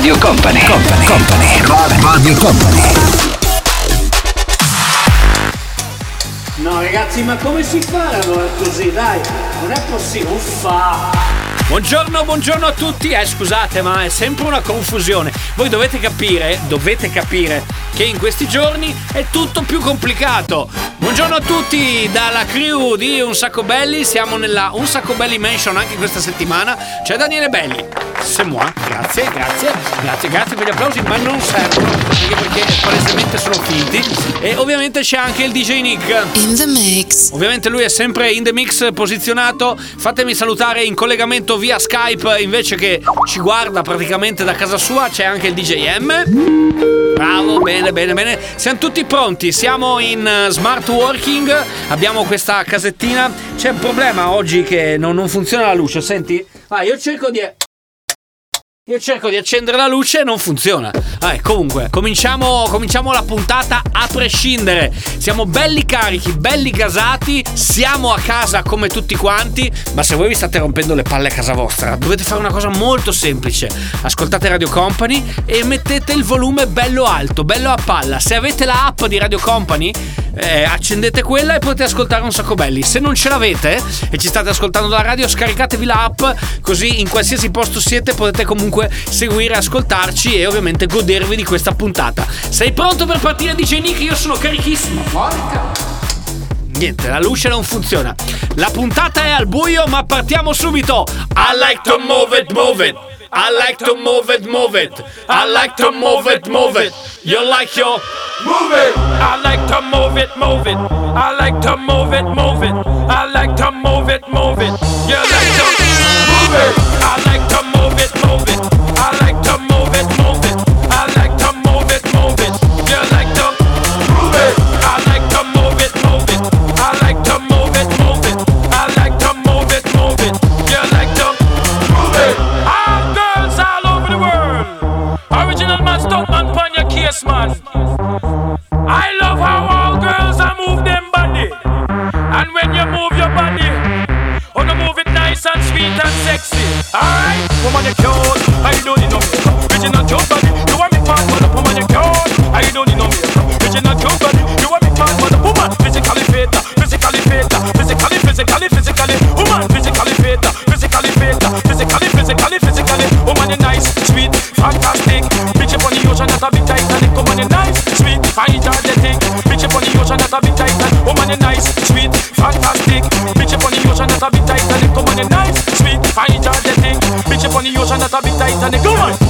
Radio Company, Company, Company, Radio Company. No ragazzi, ma come si fa allora così? Dai, non è possibile, uffa! Buongiorno, buongiorno a tutti. Eh, scusate, ma è sempre una confusione. Voi dovete capire, dovete capire che in questi giorni è tutto più complicato. Buongiorno a tutti dalla crew di Un Sacco Belli. Siamo nella Un Sacco Belli Mansion anche questa settimana. C'è Daniele Belli. C'est moi. Grazie, grazie, grazie, grazie per gli applausi, ma non servono anche perché palesemente sono finti. E ovviamente c'è anche il DJ Nick. In the mix. Ovviamente lui è sempre in the mix posizionato. Fatemi salutare in collegamento via Skype invece che ci guarda praticamente da casa sua. C'è anche il DJ M. Bravo, bene, bene, bene. Siamo tutti pronti. Siamo in eh, smart working. Abbiamo questa casettina. C'è un problema oggi che non, non funziona la luce. Senti? Ah, io cerco di. Io cerco di accendere la luce e non funziona. Vabbè, comunque, cominciamo, cominciamo la puntata a prescindere. Siamo belli carichi, belli gasati, siamo a casa come tutti quanti, ma se voi vi state rompendo le palle a casa vostra, dovete fare una cosa molto semplice. Ascoltate Radio Company e mettete il volume bello alto, bello a palla. Se avete la app di Radio Company, eh, accendete quella e potete ascoltare un sacco belli. Se non ce l'avete e ci state ascoltando dalla radio, scaricatevi l'app, così in qualsiasi posto siete potete comunque seguire, ascoltarci e ovviamente godervi di questa puntata. Sei pronto per partire DJ Nick? Io sono carichissimo. Porca. Niente, la luce non funziona. La puntata è al buio, ma partiamo subito. I like to move it, move it. I like to move it, move it. I like to move it, move it. You like your move it. I like to move it, move it. I like to move it, move it. I like to move it, move it. You like to move it. I like to move it, move it. Case, man. I love how all girls are move them body. And when you move your body, oh, you move it nice and sweet and sexy. Alright, woman, you cute. I don't need no makeup. Original cute body. You want me man up, woman, you cute. I don't need no makeup. Original cute body. You want me man up, woman. motion that a bit tight on the come on.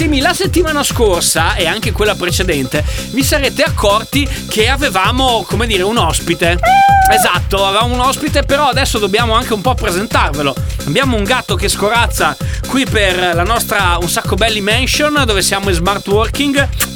carissimi, la settimana scorsa e anche quella precedente vi sarete accorti che avevamo, come dire, un ospite. Esatto, avevamo un ospite, però adesso dobbiamo anche un po' presentarvelo. Abbiamo un gatto che scorazza qui per la nostra Un sacco belli mansion dove siamo in smart working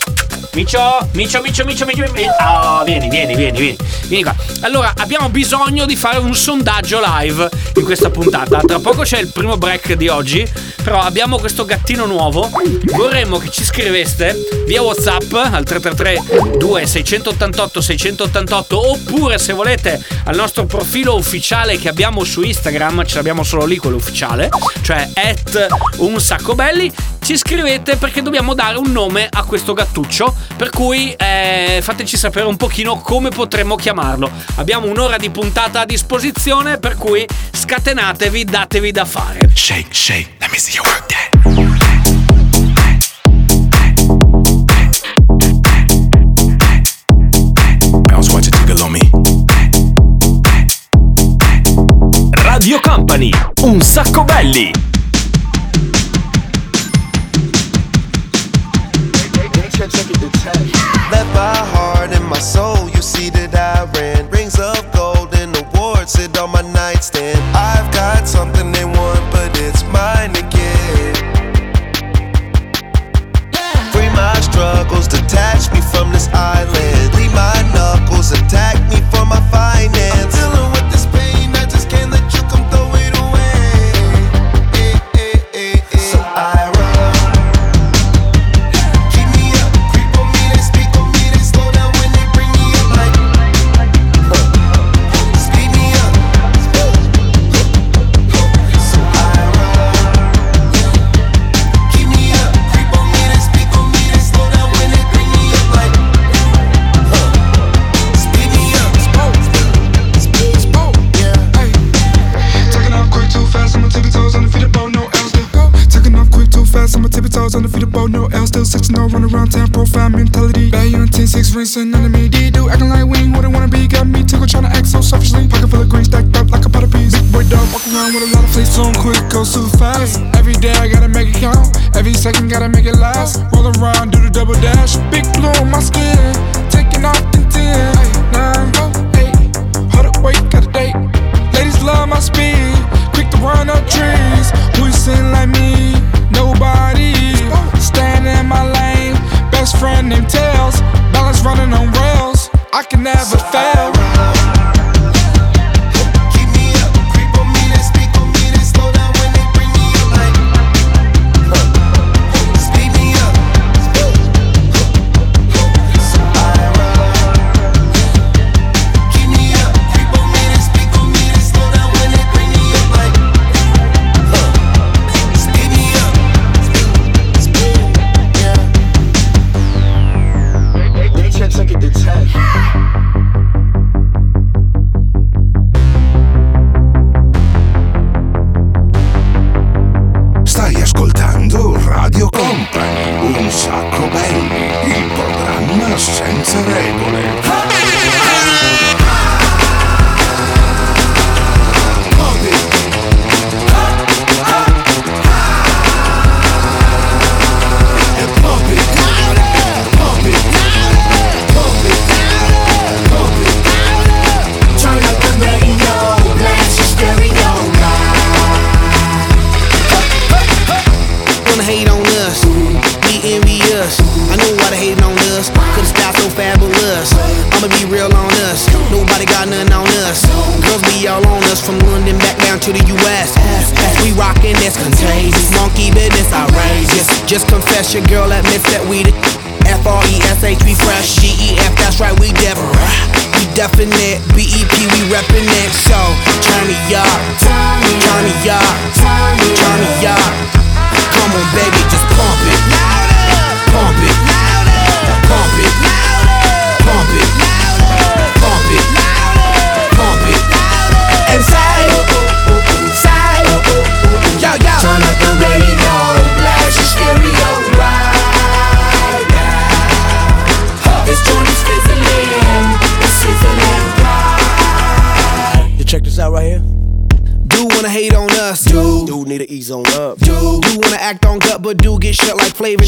Micio, Micio, Micio, Micio, Micio, Micio. Oh, vieni, vieni, vieni, vieni. Vieni qua. Allora, abbiamo bisogno di fare un sondaggio live in questa puntata. Tra poco c'è il primo break di oggi, però abbiamo questo gattino nuovo. Vorremmo che ci scriveste via WhatsApp al 333 2688 688 oppure se volete al nostro profilo ufficiale che abbiamo su Instagram, ce l'abbiamo solo lì quello ufficiale, cioè at un sacco belli, ci scrivete perché dobbiamo dare un nome a questo gattuccio per cui eh, fateci sapere un pochino come potremmo chiamarlo. Abbiamo un'ora di puntata a disposizione, per cui scatenatevi, datevi da fare. Shake, shake, let me see you work that. Radio Company, un sacco belli! Left my heart and my soul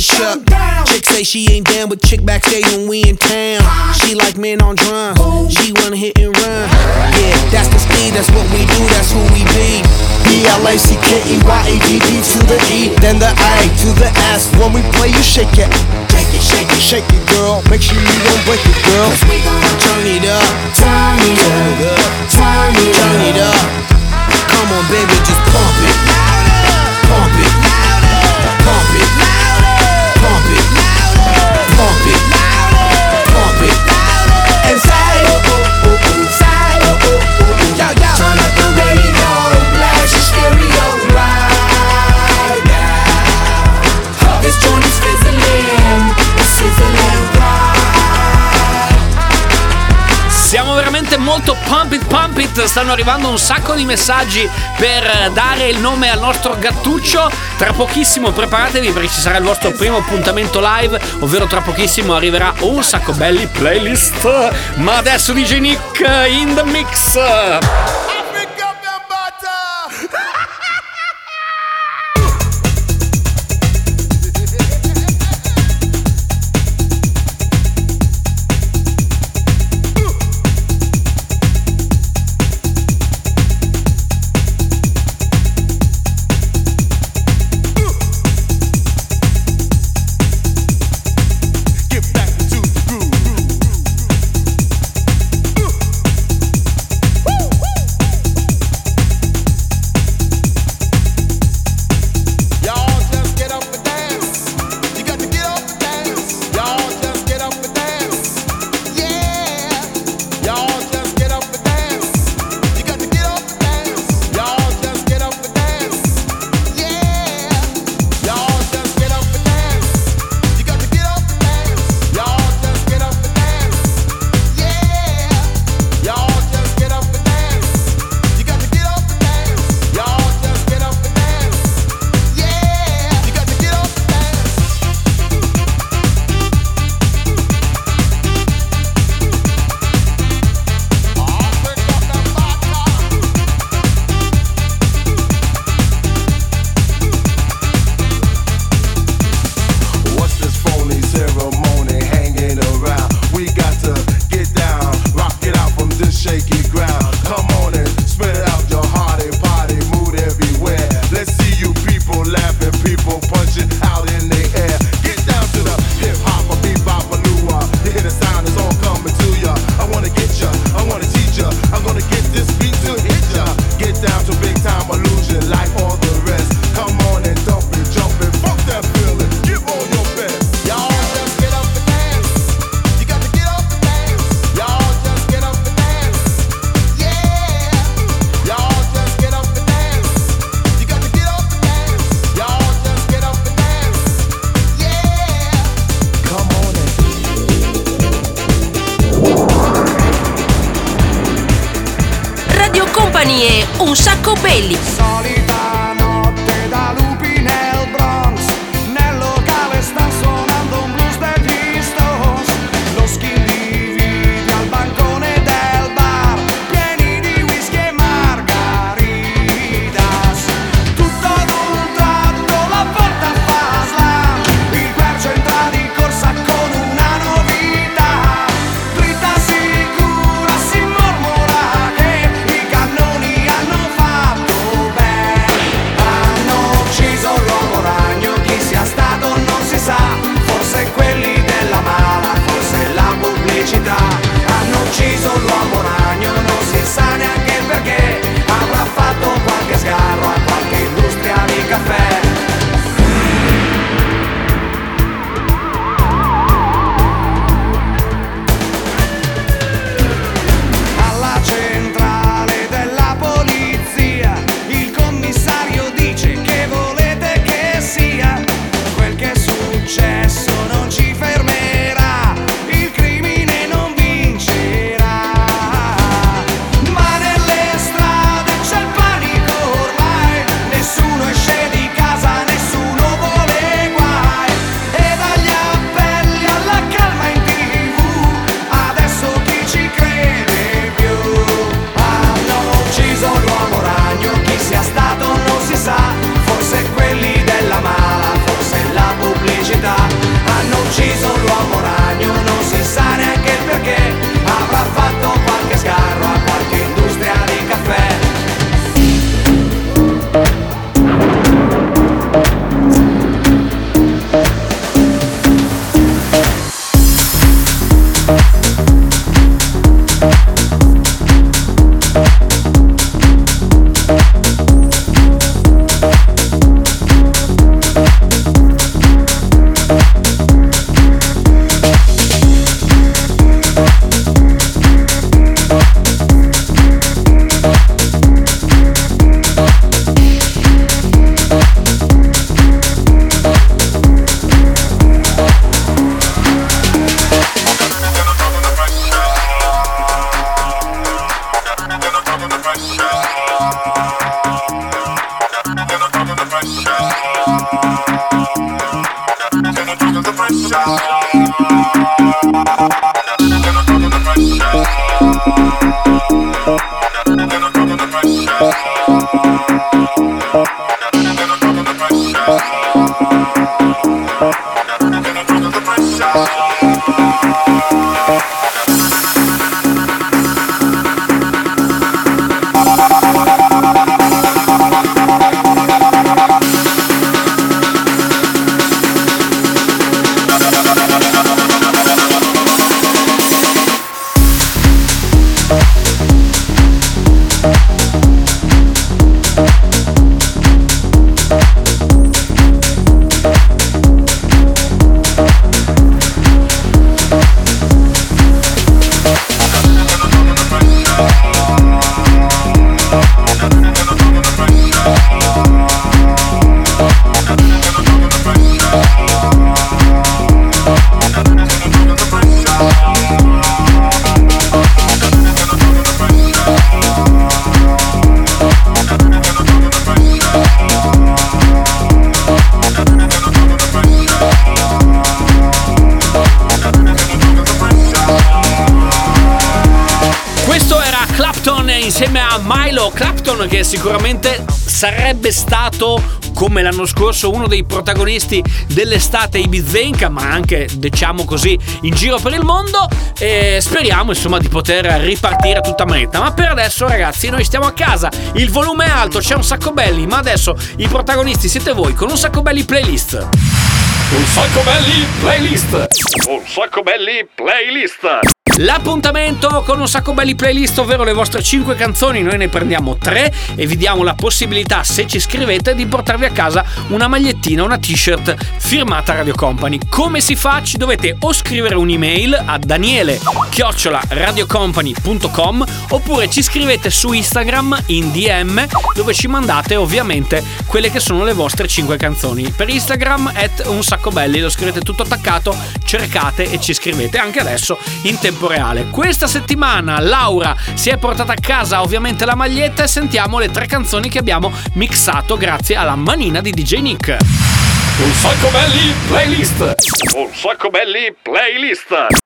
shook. Chick say she ain't down with chick backstage when we in town. She like men on drum. She wanna hit and run. Yeah, that's the speed. That's what we do. That's who we be. B L A C K E Y A D D to the E, then the A to the S. When we play, you shake it. Shake it, shake it, shake it, girl. Make sure you don't break it, girl. Cause we turn it up, turn it up, turn it up. Turn it up. Come on, baby, just pump it, pump it, pump it. Pump it. molto Pump It Pump It stanno arrivando un sacco di messaggi per dare il nome al nostro gattuccio. Tra pochissimo preparatevi perché ci sarà il vostro esatto. primo appuntamento live, ovvero tra pochissimo arriverà un sacco belli playlist. Ma adesso DJ Nick in the mix. un sacco belli. L'anno scorso uno dei protagonisti dell'estate ibizenca ma anche diciamo così in giro per il mondo e speriamo insomma di poter ripartire tutta manetta ma per adesso ragazzi noi stiamo a casa il volume è alto c'è un sacco belli ma adesso i protagonisti siete voi con un sacco belli playlist Un sacco belli playlist. Un sacco belli playlist. L'appuntamento con un sacco belli playlist, ovvero le vostre 5 canzoni, noi ne prendiamo 3 e vi diamo la possibilità, se ci scrivete, di portarvi a casa una magliettina, una t-shirt firmata Radio Company. Come si fa? Ci dovete o scrivere un'email a daniele radiocompany.com oppure ci scrivete su Instagram in DM dove ci mandate ovviamente quelle che sono le vostre 5 canzoni. Per Instagram at un sacco belli, lo scrivete tutto attaccato, cercate e ci scrivete anche adesso in tempo reale. Questa settimana Laura si è portata a casa ovviamente la maglietta e sentiamo le tre canzoni che abbiamo mixato grazie alla manina di DJ Nick. Un sacco belli playlist. Un sacco belli playlist.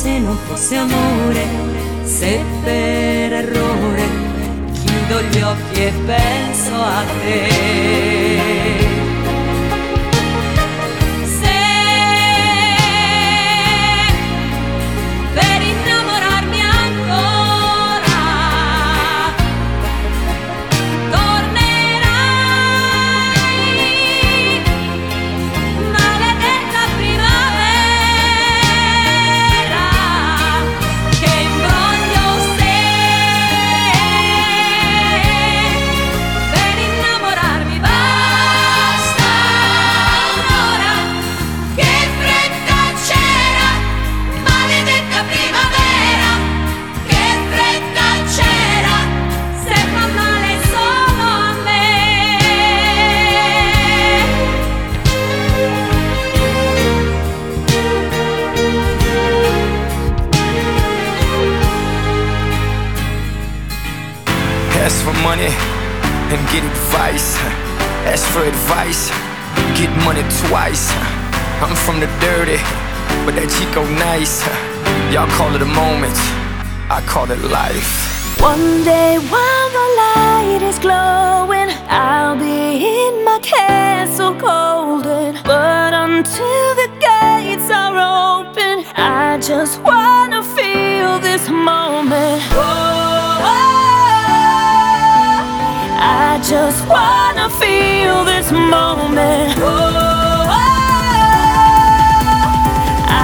Se non fosse amore, se per errore chiudo gli occhi e penso a te. I call it life. One day while the light is glowing, I'll be in my castle golden. But until the gates are open, I just wanna feel this moment. Oh, I just wanna feel this moment. Oh,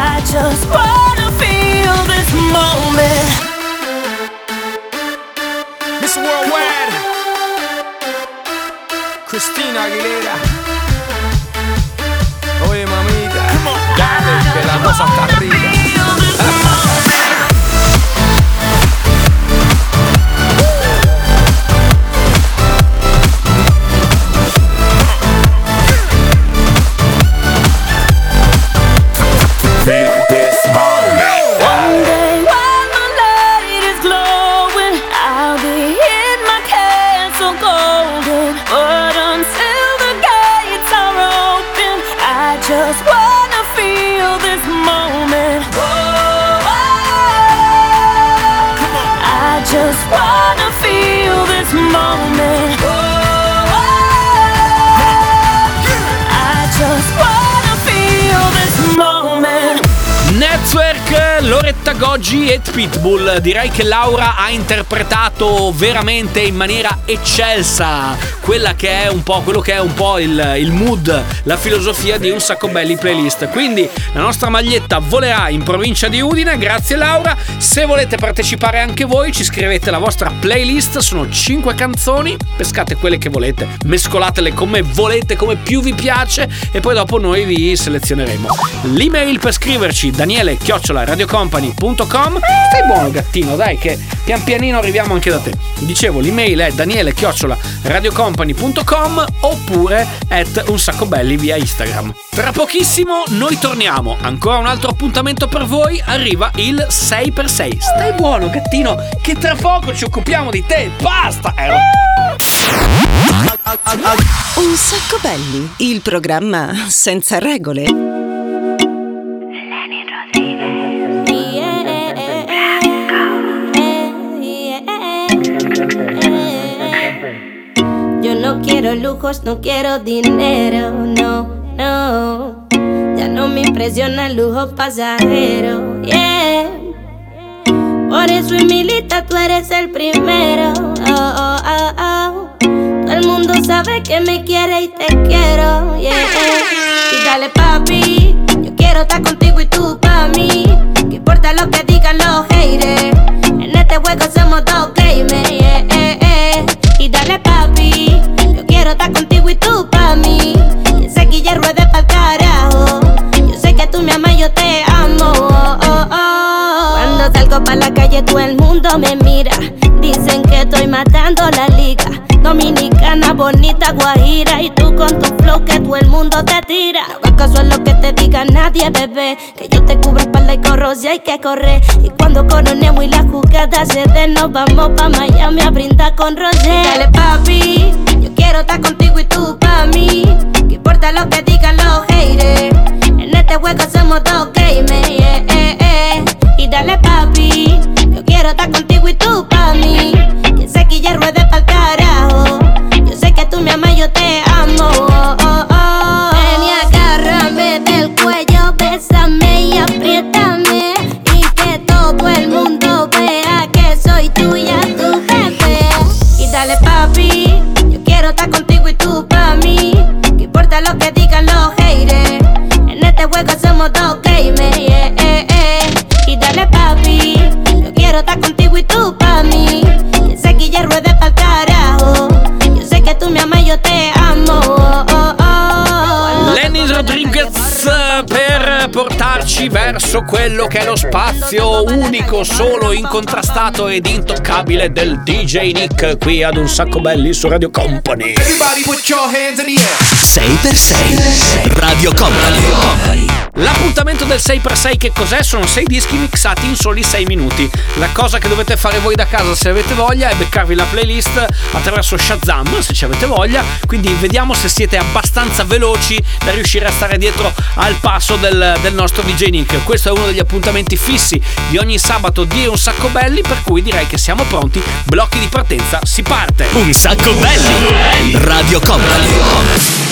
I just wanna feel this moment. Aguilera. Oye, mamita. Dale, que la cosa está rica. One day Goggi e Pitbull. Direi che Laura ha interpretato veramente in maniera eccelsa quella che è un po' quello che è un po' il, il mood, la filosofia di un sacco belli playlist. Quindi la nostra maglietta volerà in provincia di Udine. Grazie Laura. Se volete partecipare anche voi, ci scrivete la vostra playlist. Sono 5 canzoni, pescate quelle che volete, mescolatele come volete, come più vi piace e poi dopo noi vi selezioneremo. L'email per scriverci daniele chiocciola radiocompany.com Stai buono gattino, dai che pian pianino arriviamo anche da te. Dicevo, l'email è daniele chiocciola radiocompany.com oppure at un sacco belli via Instagram. Tra pochissimo noi torniamo, ancora un altro appuntamento per voi, arriva il 6x6. Stai buono gattino, che tra poco ci occupiamo di te, basta! Ero... Un sacco belli, il programma senza regole. Quiero lujos, no quiero dinero, no, no. Ya no me impresiona el lujo pasajero, yeah. Por eso, Emilita, tú eres el primero, oh, oh, oh, oh. Todo el mundo sabe que me quiere y te quiero, yeah. Y dale, papi, yo quiero estar contigo y tú me mira. Dicen que estoy matando la liga. Dominicana, bonita, guajira. Y tú con tu flow que todo el mundo te tira. No hagas caso a lo que te diga nadie, bebé. Que yo te cubro espalda y corro si hay que correr. Y cuando coronemos y la jugada se dé, nos vamos pa' Miami a brindar con Rosé. Dale, papi, yo quiero estar contigo y tú pa' mí. Que importa lo que digan los haters. En este juego somos dos gamers, yeah, yeah, yeah. Y dale, como verso quello che è lo spazio unico, solo, incontrastato ed intoccabile del DJ Nick qui ad un sacco belli su Radio Company. Everybody put your hands in the air. 6x6 Radio Company. L'appuntamento L'appuntamento del 6x6 che cos'è? Sono 6 dischi mixati in soli 6 minuti. La cosa che dovete fare voi da casa se avete voglia è beccarvi la playlist attraverso Shazam se ci avete voglia. Quindi vediamo se siete abbastanza veloci da riuscire a stare dietro al passo del, del nostro DJ Nick. Questo è uno degli appuntamenti fissi di ogni sabato di Un Sacco Belli, per cui direi che siamo pronti. Blocchi di partenza, si parte! Un sacco belli! Radio Company.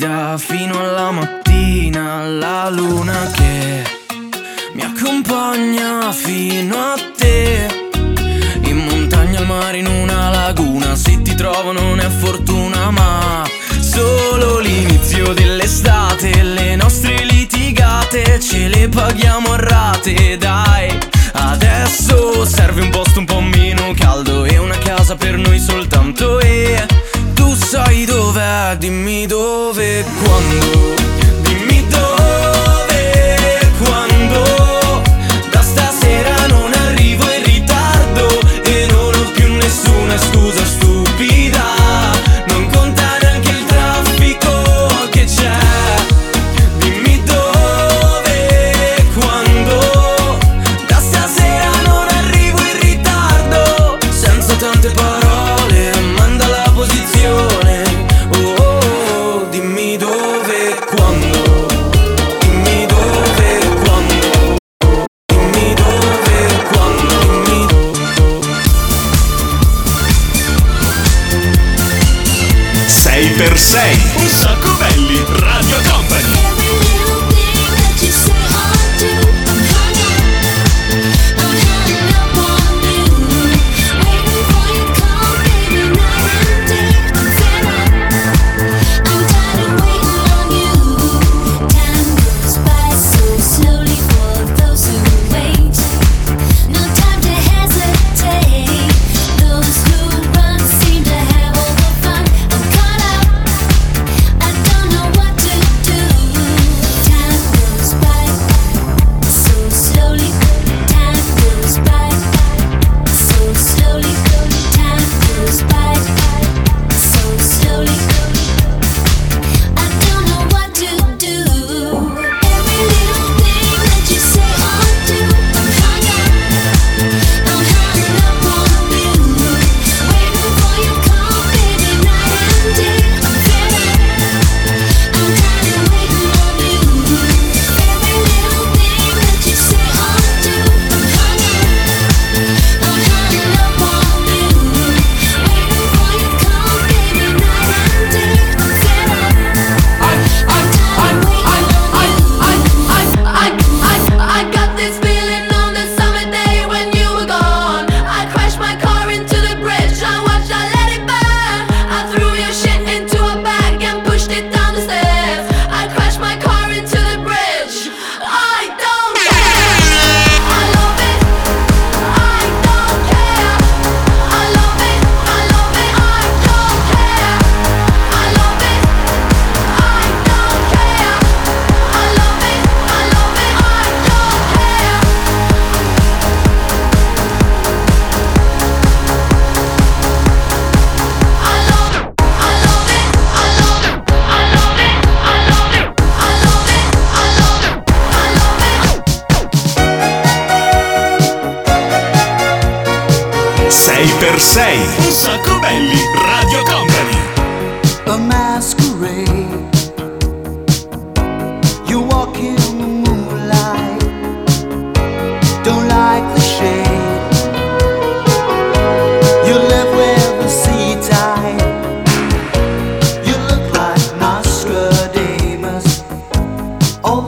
guida fino alla mattina la luna che mi accompagna fino a te. In montagna, al mare, in una laguna, se ti trovo non è fortuna, ma solo l'inizio dell'estate. Le nostre litigate ce le paghiamo a rate, dai. Adesso serve un posto un po' meno caldo e una casa per noi soltanto e tu sai dov'è, dimmi dove quando.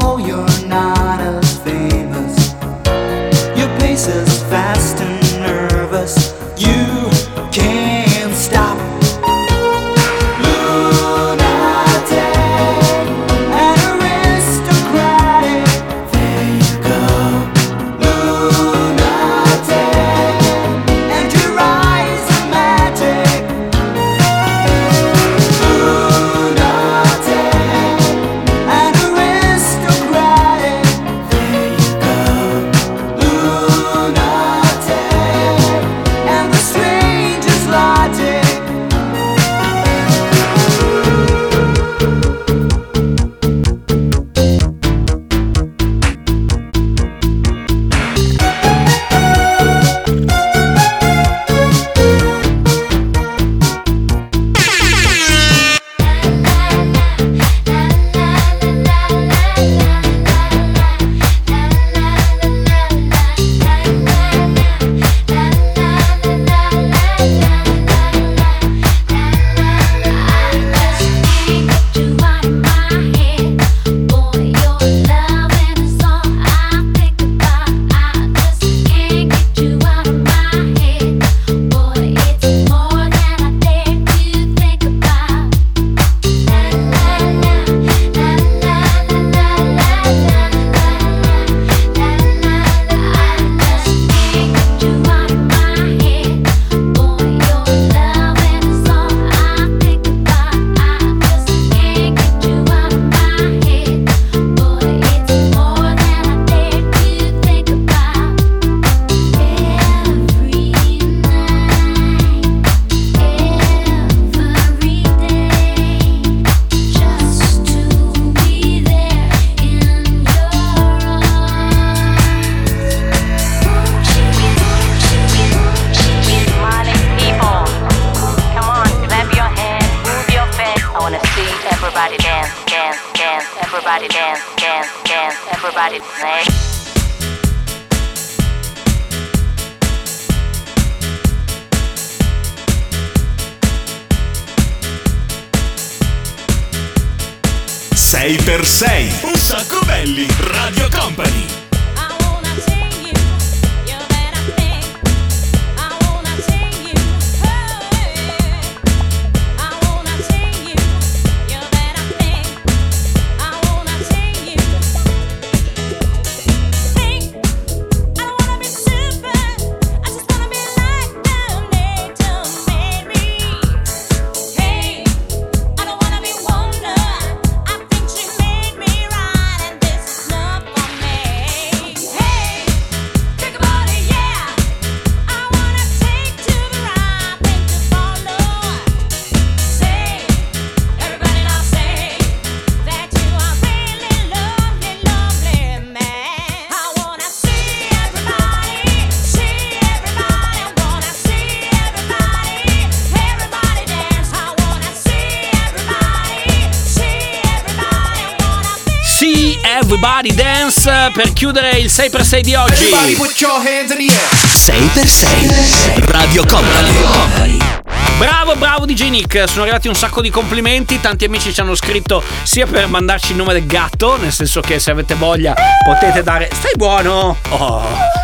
oh, your you're Everybody Dance per chiudere il 6x6 di oggi. Everybody put your hands in the air. 6 per 6. Radio Company. Bravo, bravo DJ Nick, sono arrivati un sacco di complimenti, tanti amici ci hanno scritto sia per mandarci il nome del gatto, nel senso che se avete voglia potete dare... Stai buono! Oh,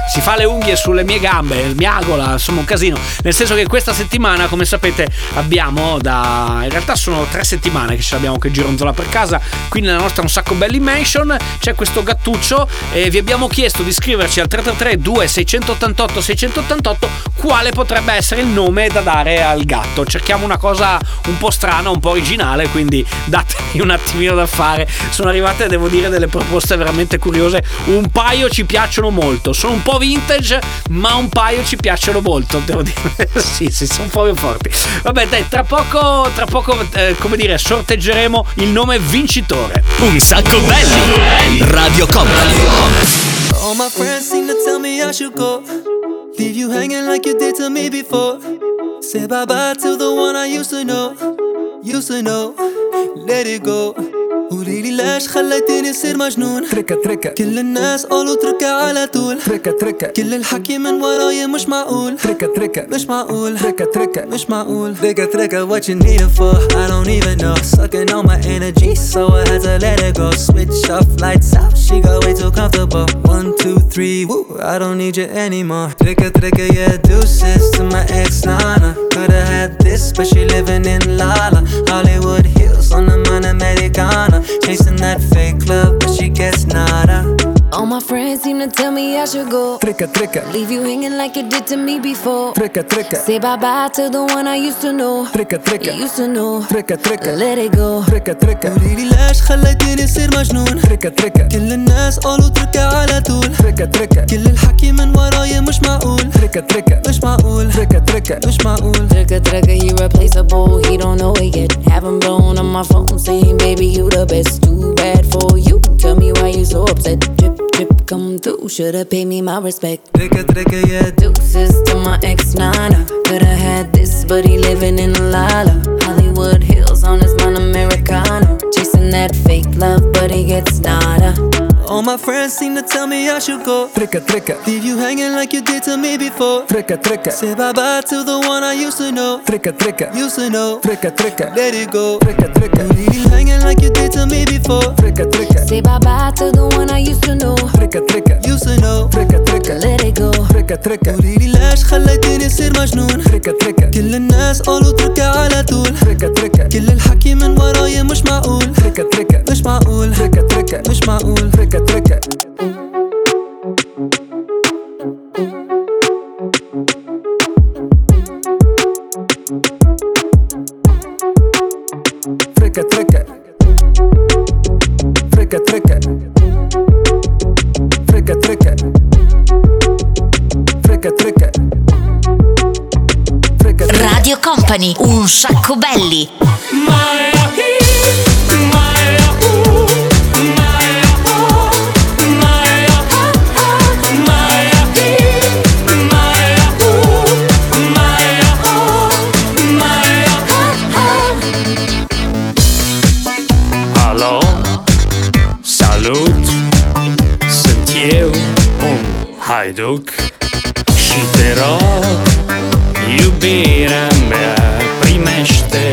si fa le unghie sulle mie gambe, miagola, insomma un casino, nel senso che questa settimana, come sapete, abbiamo da... in realtà sono tre settimane che ce l'abbiamo che gironzola per casa, qui nella nostra Un Sacco Belli Mansion c'è questo gattuccio e vi abbiamo chiesto di scriverci al 333 2688 688 quale potrebbe essere il nome da dare al gatto. Cerchiamo una cosa un po' strana, un po' originale, quindi datemi un attimino da fare. Sono arrivate, devo dire, delle proposte veramente curiose. Un paio ci piacciono molto. Sono un po' vintage, ma un paio ci piacciono molto, devo dire. sì, sì, sono proprio forti. Vabbè, dai, tra poco, tra poco, eh, come dire, sorteggeremo il nome vincitore. Un sacco belli. Radio Company. All my friends seem to tell me I should go. Leave you hanging like you did to me before. Say bye bye to the one I used to know. Used to know. Let it go. قولي لي ليش خليتيني صير مجنون تركة تركة كل الناس قالوا تركة على طول تركة تركة كل الحكي من وراي مش معقول تركة تركة مش معقول تركة تركة مش معقول تركة تركة what you need it for I don't even know sucking on my energy so I had to let it go switch off lights out she got way too comfortable one two three woo I don't need you anymore تركة could trekken je deuces to my ex, nana. Could've had this, but she living in Lala. Hollywood Hills on the Americana. Chasing that fake love, but she gets nada. All my friends seem to tell me I should go. Tricka tricka Leave you hanging like you did to me before. Tricka tricka Say bye bye to the one I used to know. Tricka tricka You used to know. Tricka tricka Let it go. تركة تركة قوليلي ليش خليتيني صير مجنون تركة تركة كل الناس قالوا تركة على طول تركة تركة كل الحكي من وراي مش معقول تركة تركة مش معقول تركة تركة مش معقول Trigger, trigger, you replaceable. He don't know it yet. Haven't blown on my phone saying, baby, you the best. Too bad for you. Tell me why you so upset. Drip, Trip come through. Should've paid me my respect. Tricky, tricky, yeah. Deuces to my ex nana. Could've had this, but he living in Lala. Hollywood Hills on his non Americana. Chasing that fake love, but he gets nada. All my friends seem to tell me I should go Tricka tricka Leave you hanging like you did to me before Tricka tricka Say bye bye to the one I used to know Tricka tricka Used to know Tricka tricka Let it go Tricka tricka Leave you hanging like you did to me before Tricka tricka Say bye bye to the one I used to know. تركة تركة Used to know. تركة تركة Let it go. تركة تركة قوليلي ليش خليتيني صير مجنون تركة تركة كل الناس قالوا تركة على طول تركة تركة كل الحكي من وراي مش معقول تركة تركة مش معقول تركة تركة مش معقول تركة تركة تركة تركة تركة تركة تركة تركة تركة تركة Radio Company, un sacco belli. Hajduk Șiterok Iubirea mea primește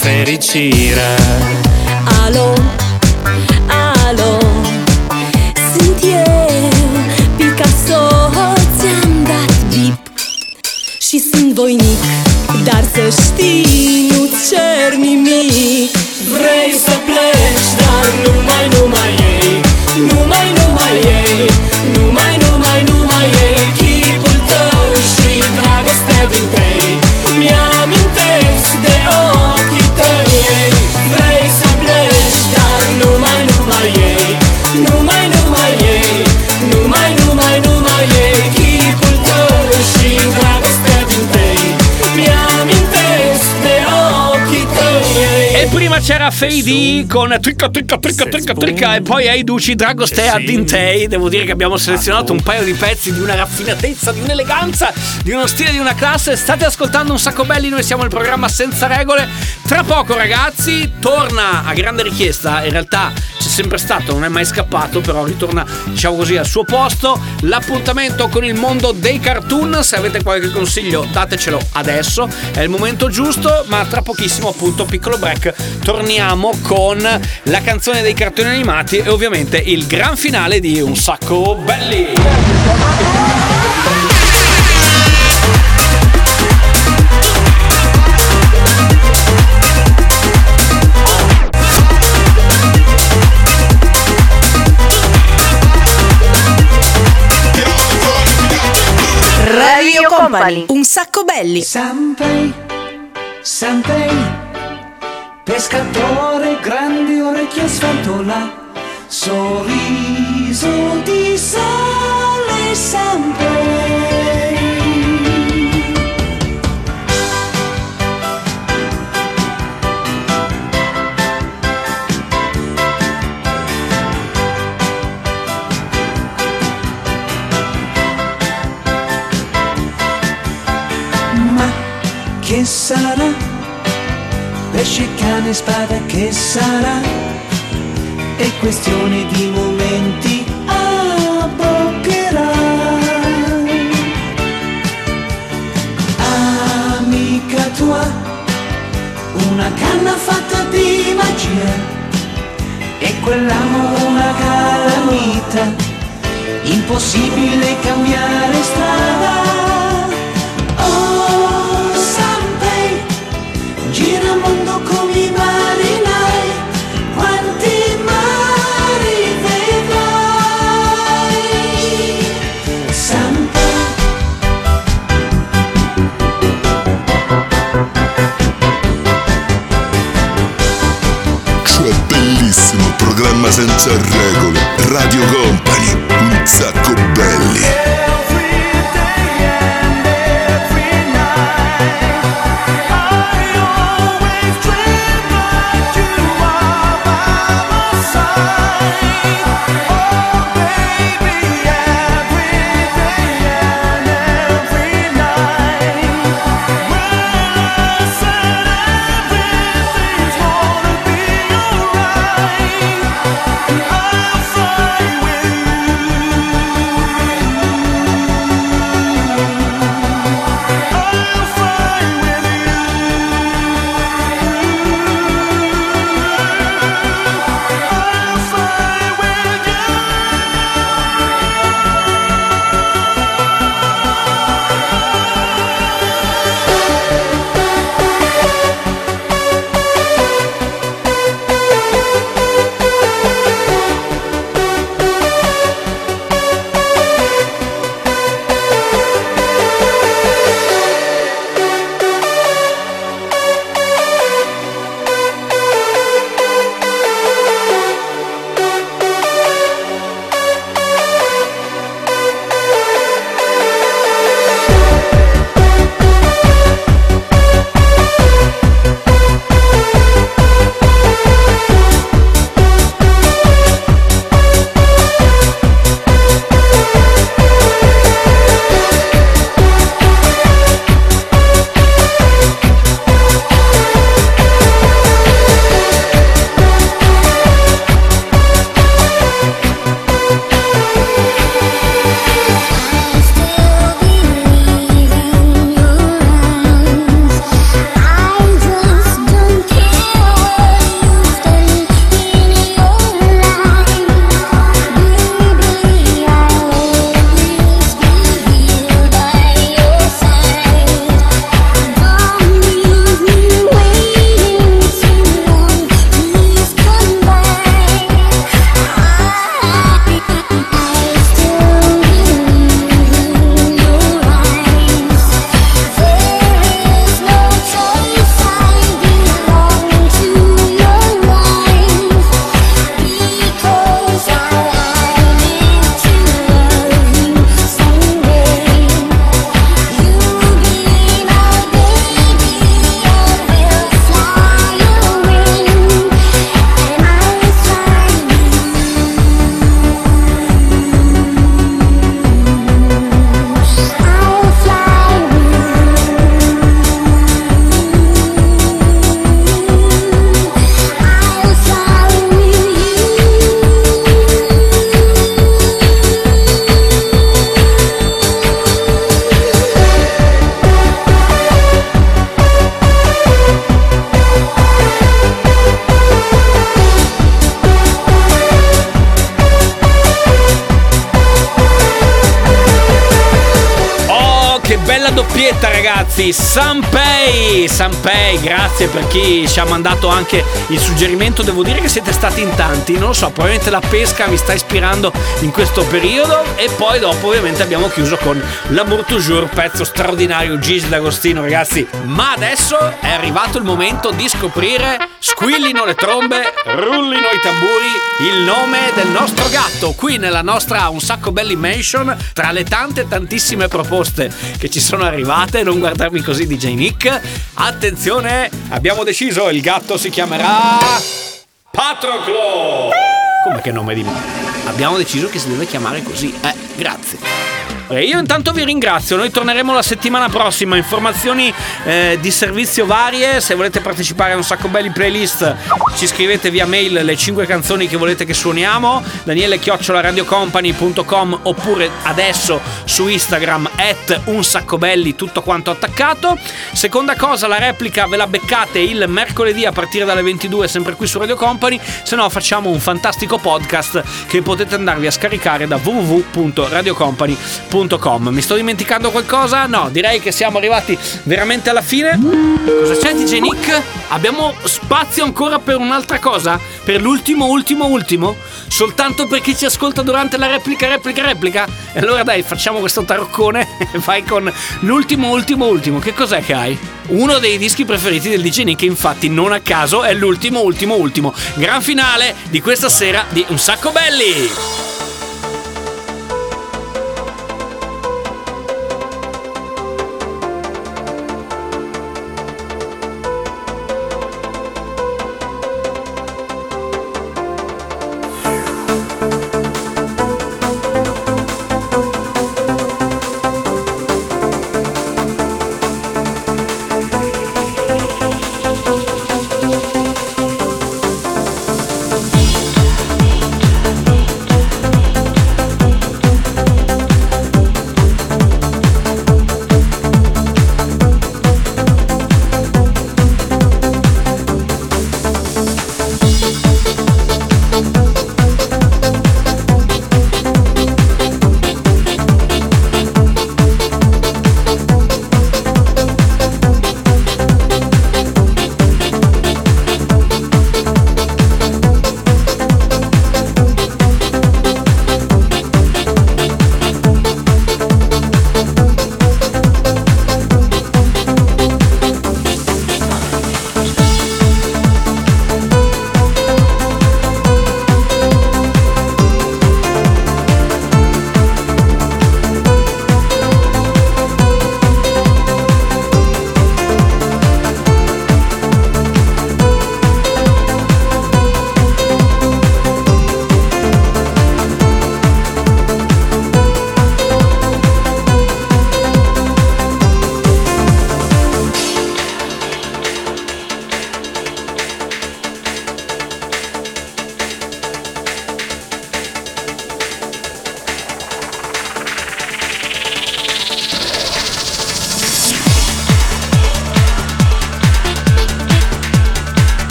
fericirea. Alo, alo Sunt eu, Picasso Ți-am dat bip. Și sunt voinic Dar să știi, c'era Fade con Tricca, Tricca, Tricca, Tricca, Tricca e poi hai Duci Dragostea Dintei. Devo dire che abbiamo selezionato un paio di pezzi di una raffinatezza, di un'eleganza, di uno stile, di una classe. State ascoltando un sacco belli, noi siamo il programma Senza Regole. Tra poco ragazzi, torna a grande richiesta, in realtà sempre stato, non è mai scappato, però ritorna diciamo così al suo posto. L'appuntamento con il mondo dei cartoon, se avete qualche consiglio datecelo adesso, è il momento giusto, ma tra pochissimo appunto piccolo break torniamo con la canzone dei cartoni animati e ovviamente il gran finale di Un sacco belli. Company. Un sacco belli. Sanpei, Sanpei, pescatore, grandi orecchie a sfantola, sorriso di sale, Sanpei. Che sarà? Pesce, cane, spada, che sarà? È questione di momenti, abboccherà. Amica tua, una canna fatta di magia. E quell'amore una calamita, impossibile cambiare strada. Senza regole. Radio Company, un sacco belli. Grazie per chi ci ha mandato anche il suggerimento, devo dire che siete stati in tanti, non lo so, probabilmente la pesca vi sta ispirando in questo periodo e poi dopo ovviamente abbiamo chiuso con L'amour toujours, pezzo straordinario, Gigi D'Agostino ragazzi, ma adesso è arrivato il momento di scoprire, squillino le trombe, rullino i tamburi, il nome del nostro gatto, qui nella nostra Un Sacco Belli Mansion, tra le tante tantissime proposte che ci sono arrivate, non guardarmi così DJ Nick, attenzione, abbiamo deciso, il gatto si chiamerà Patroclo! Come che nome di Abbiamo deciso che si deve chiamare così, eh, grazie. E io intanto vi ringrazio, noi torneremo la settimana prossima, informazioni eh, di servizio varie, se volete partecipare a un sacco belli playlist ci scrivete via mail le 5 canzoni che volete che suoniamo, daniele radiocompany.com oppure adesso su Instagram at un sacco belli tutto quanto attaccato. Seconda cosa, la replica ve la beccate il mercoledì a partire dalle 22 sempre qui su Radio Company, se no facciamo un fantastico podcast che potete andarvi a scaricare da www.radiocompany.com mi sto dimenticando qualcosa? No, direi che siamo arrivati veramente alla fine. Cosa c'è DJ Nick? Abbiamo spazio ancora per un'altra cosa? Per l'ultimo, ultimo, ultimo? Soltanto per chi ci ascolta durante la replica, replica, replica? E allora dai, facciamo questo taroccone e vai con l'ultimo, ultimo, ultimo. Che cos'è che hai? Uno dei dischi preferiti del DJ Nick, infatti, non a caso, è l'ultimo, ultimo, ultimo. Gran finale di questa sera di Un Sacco Belli!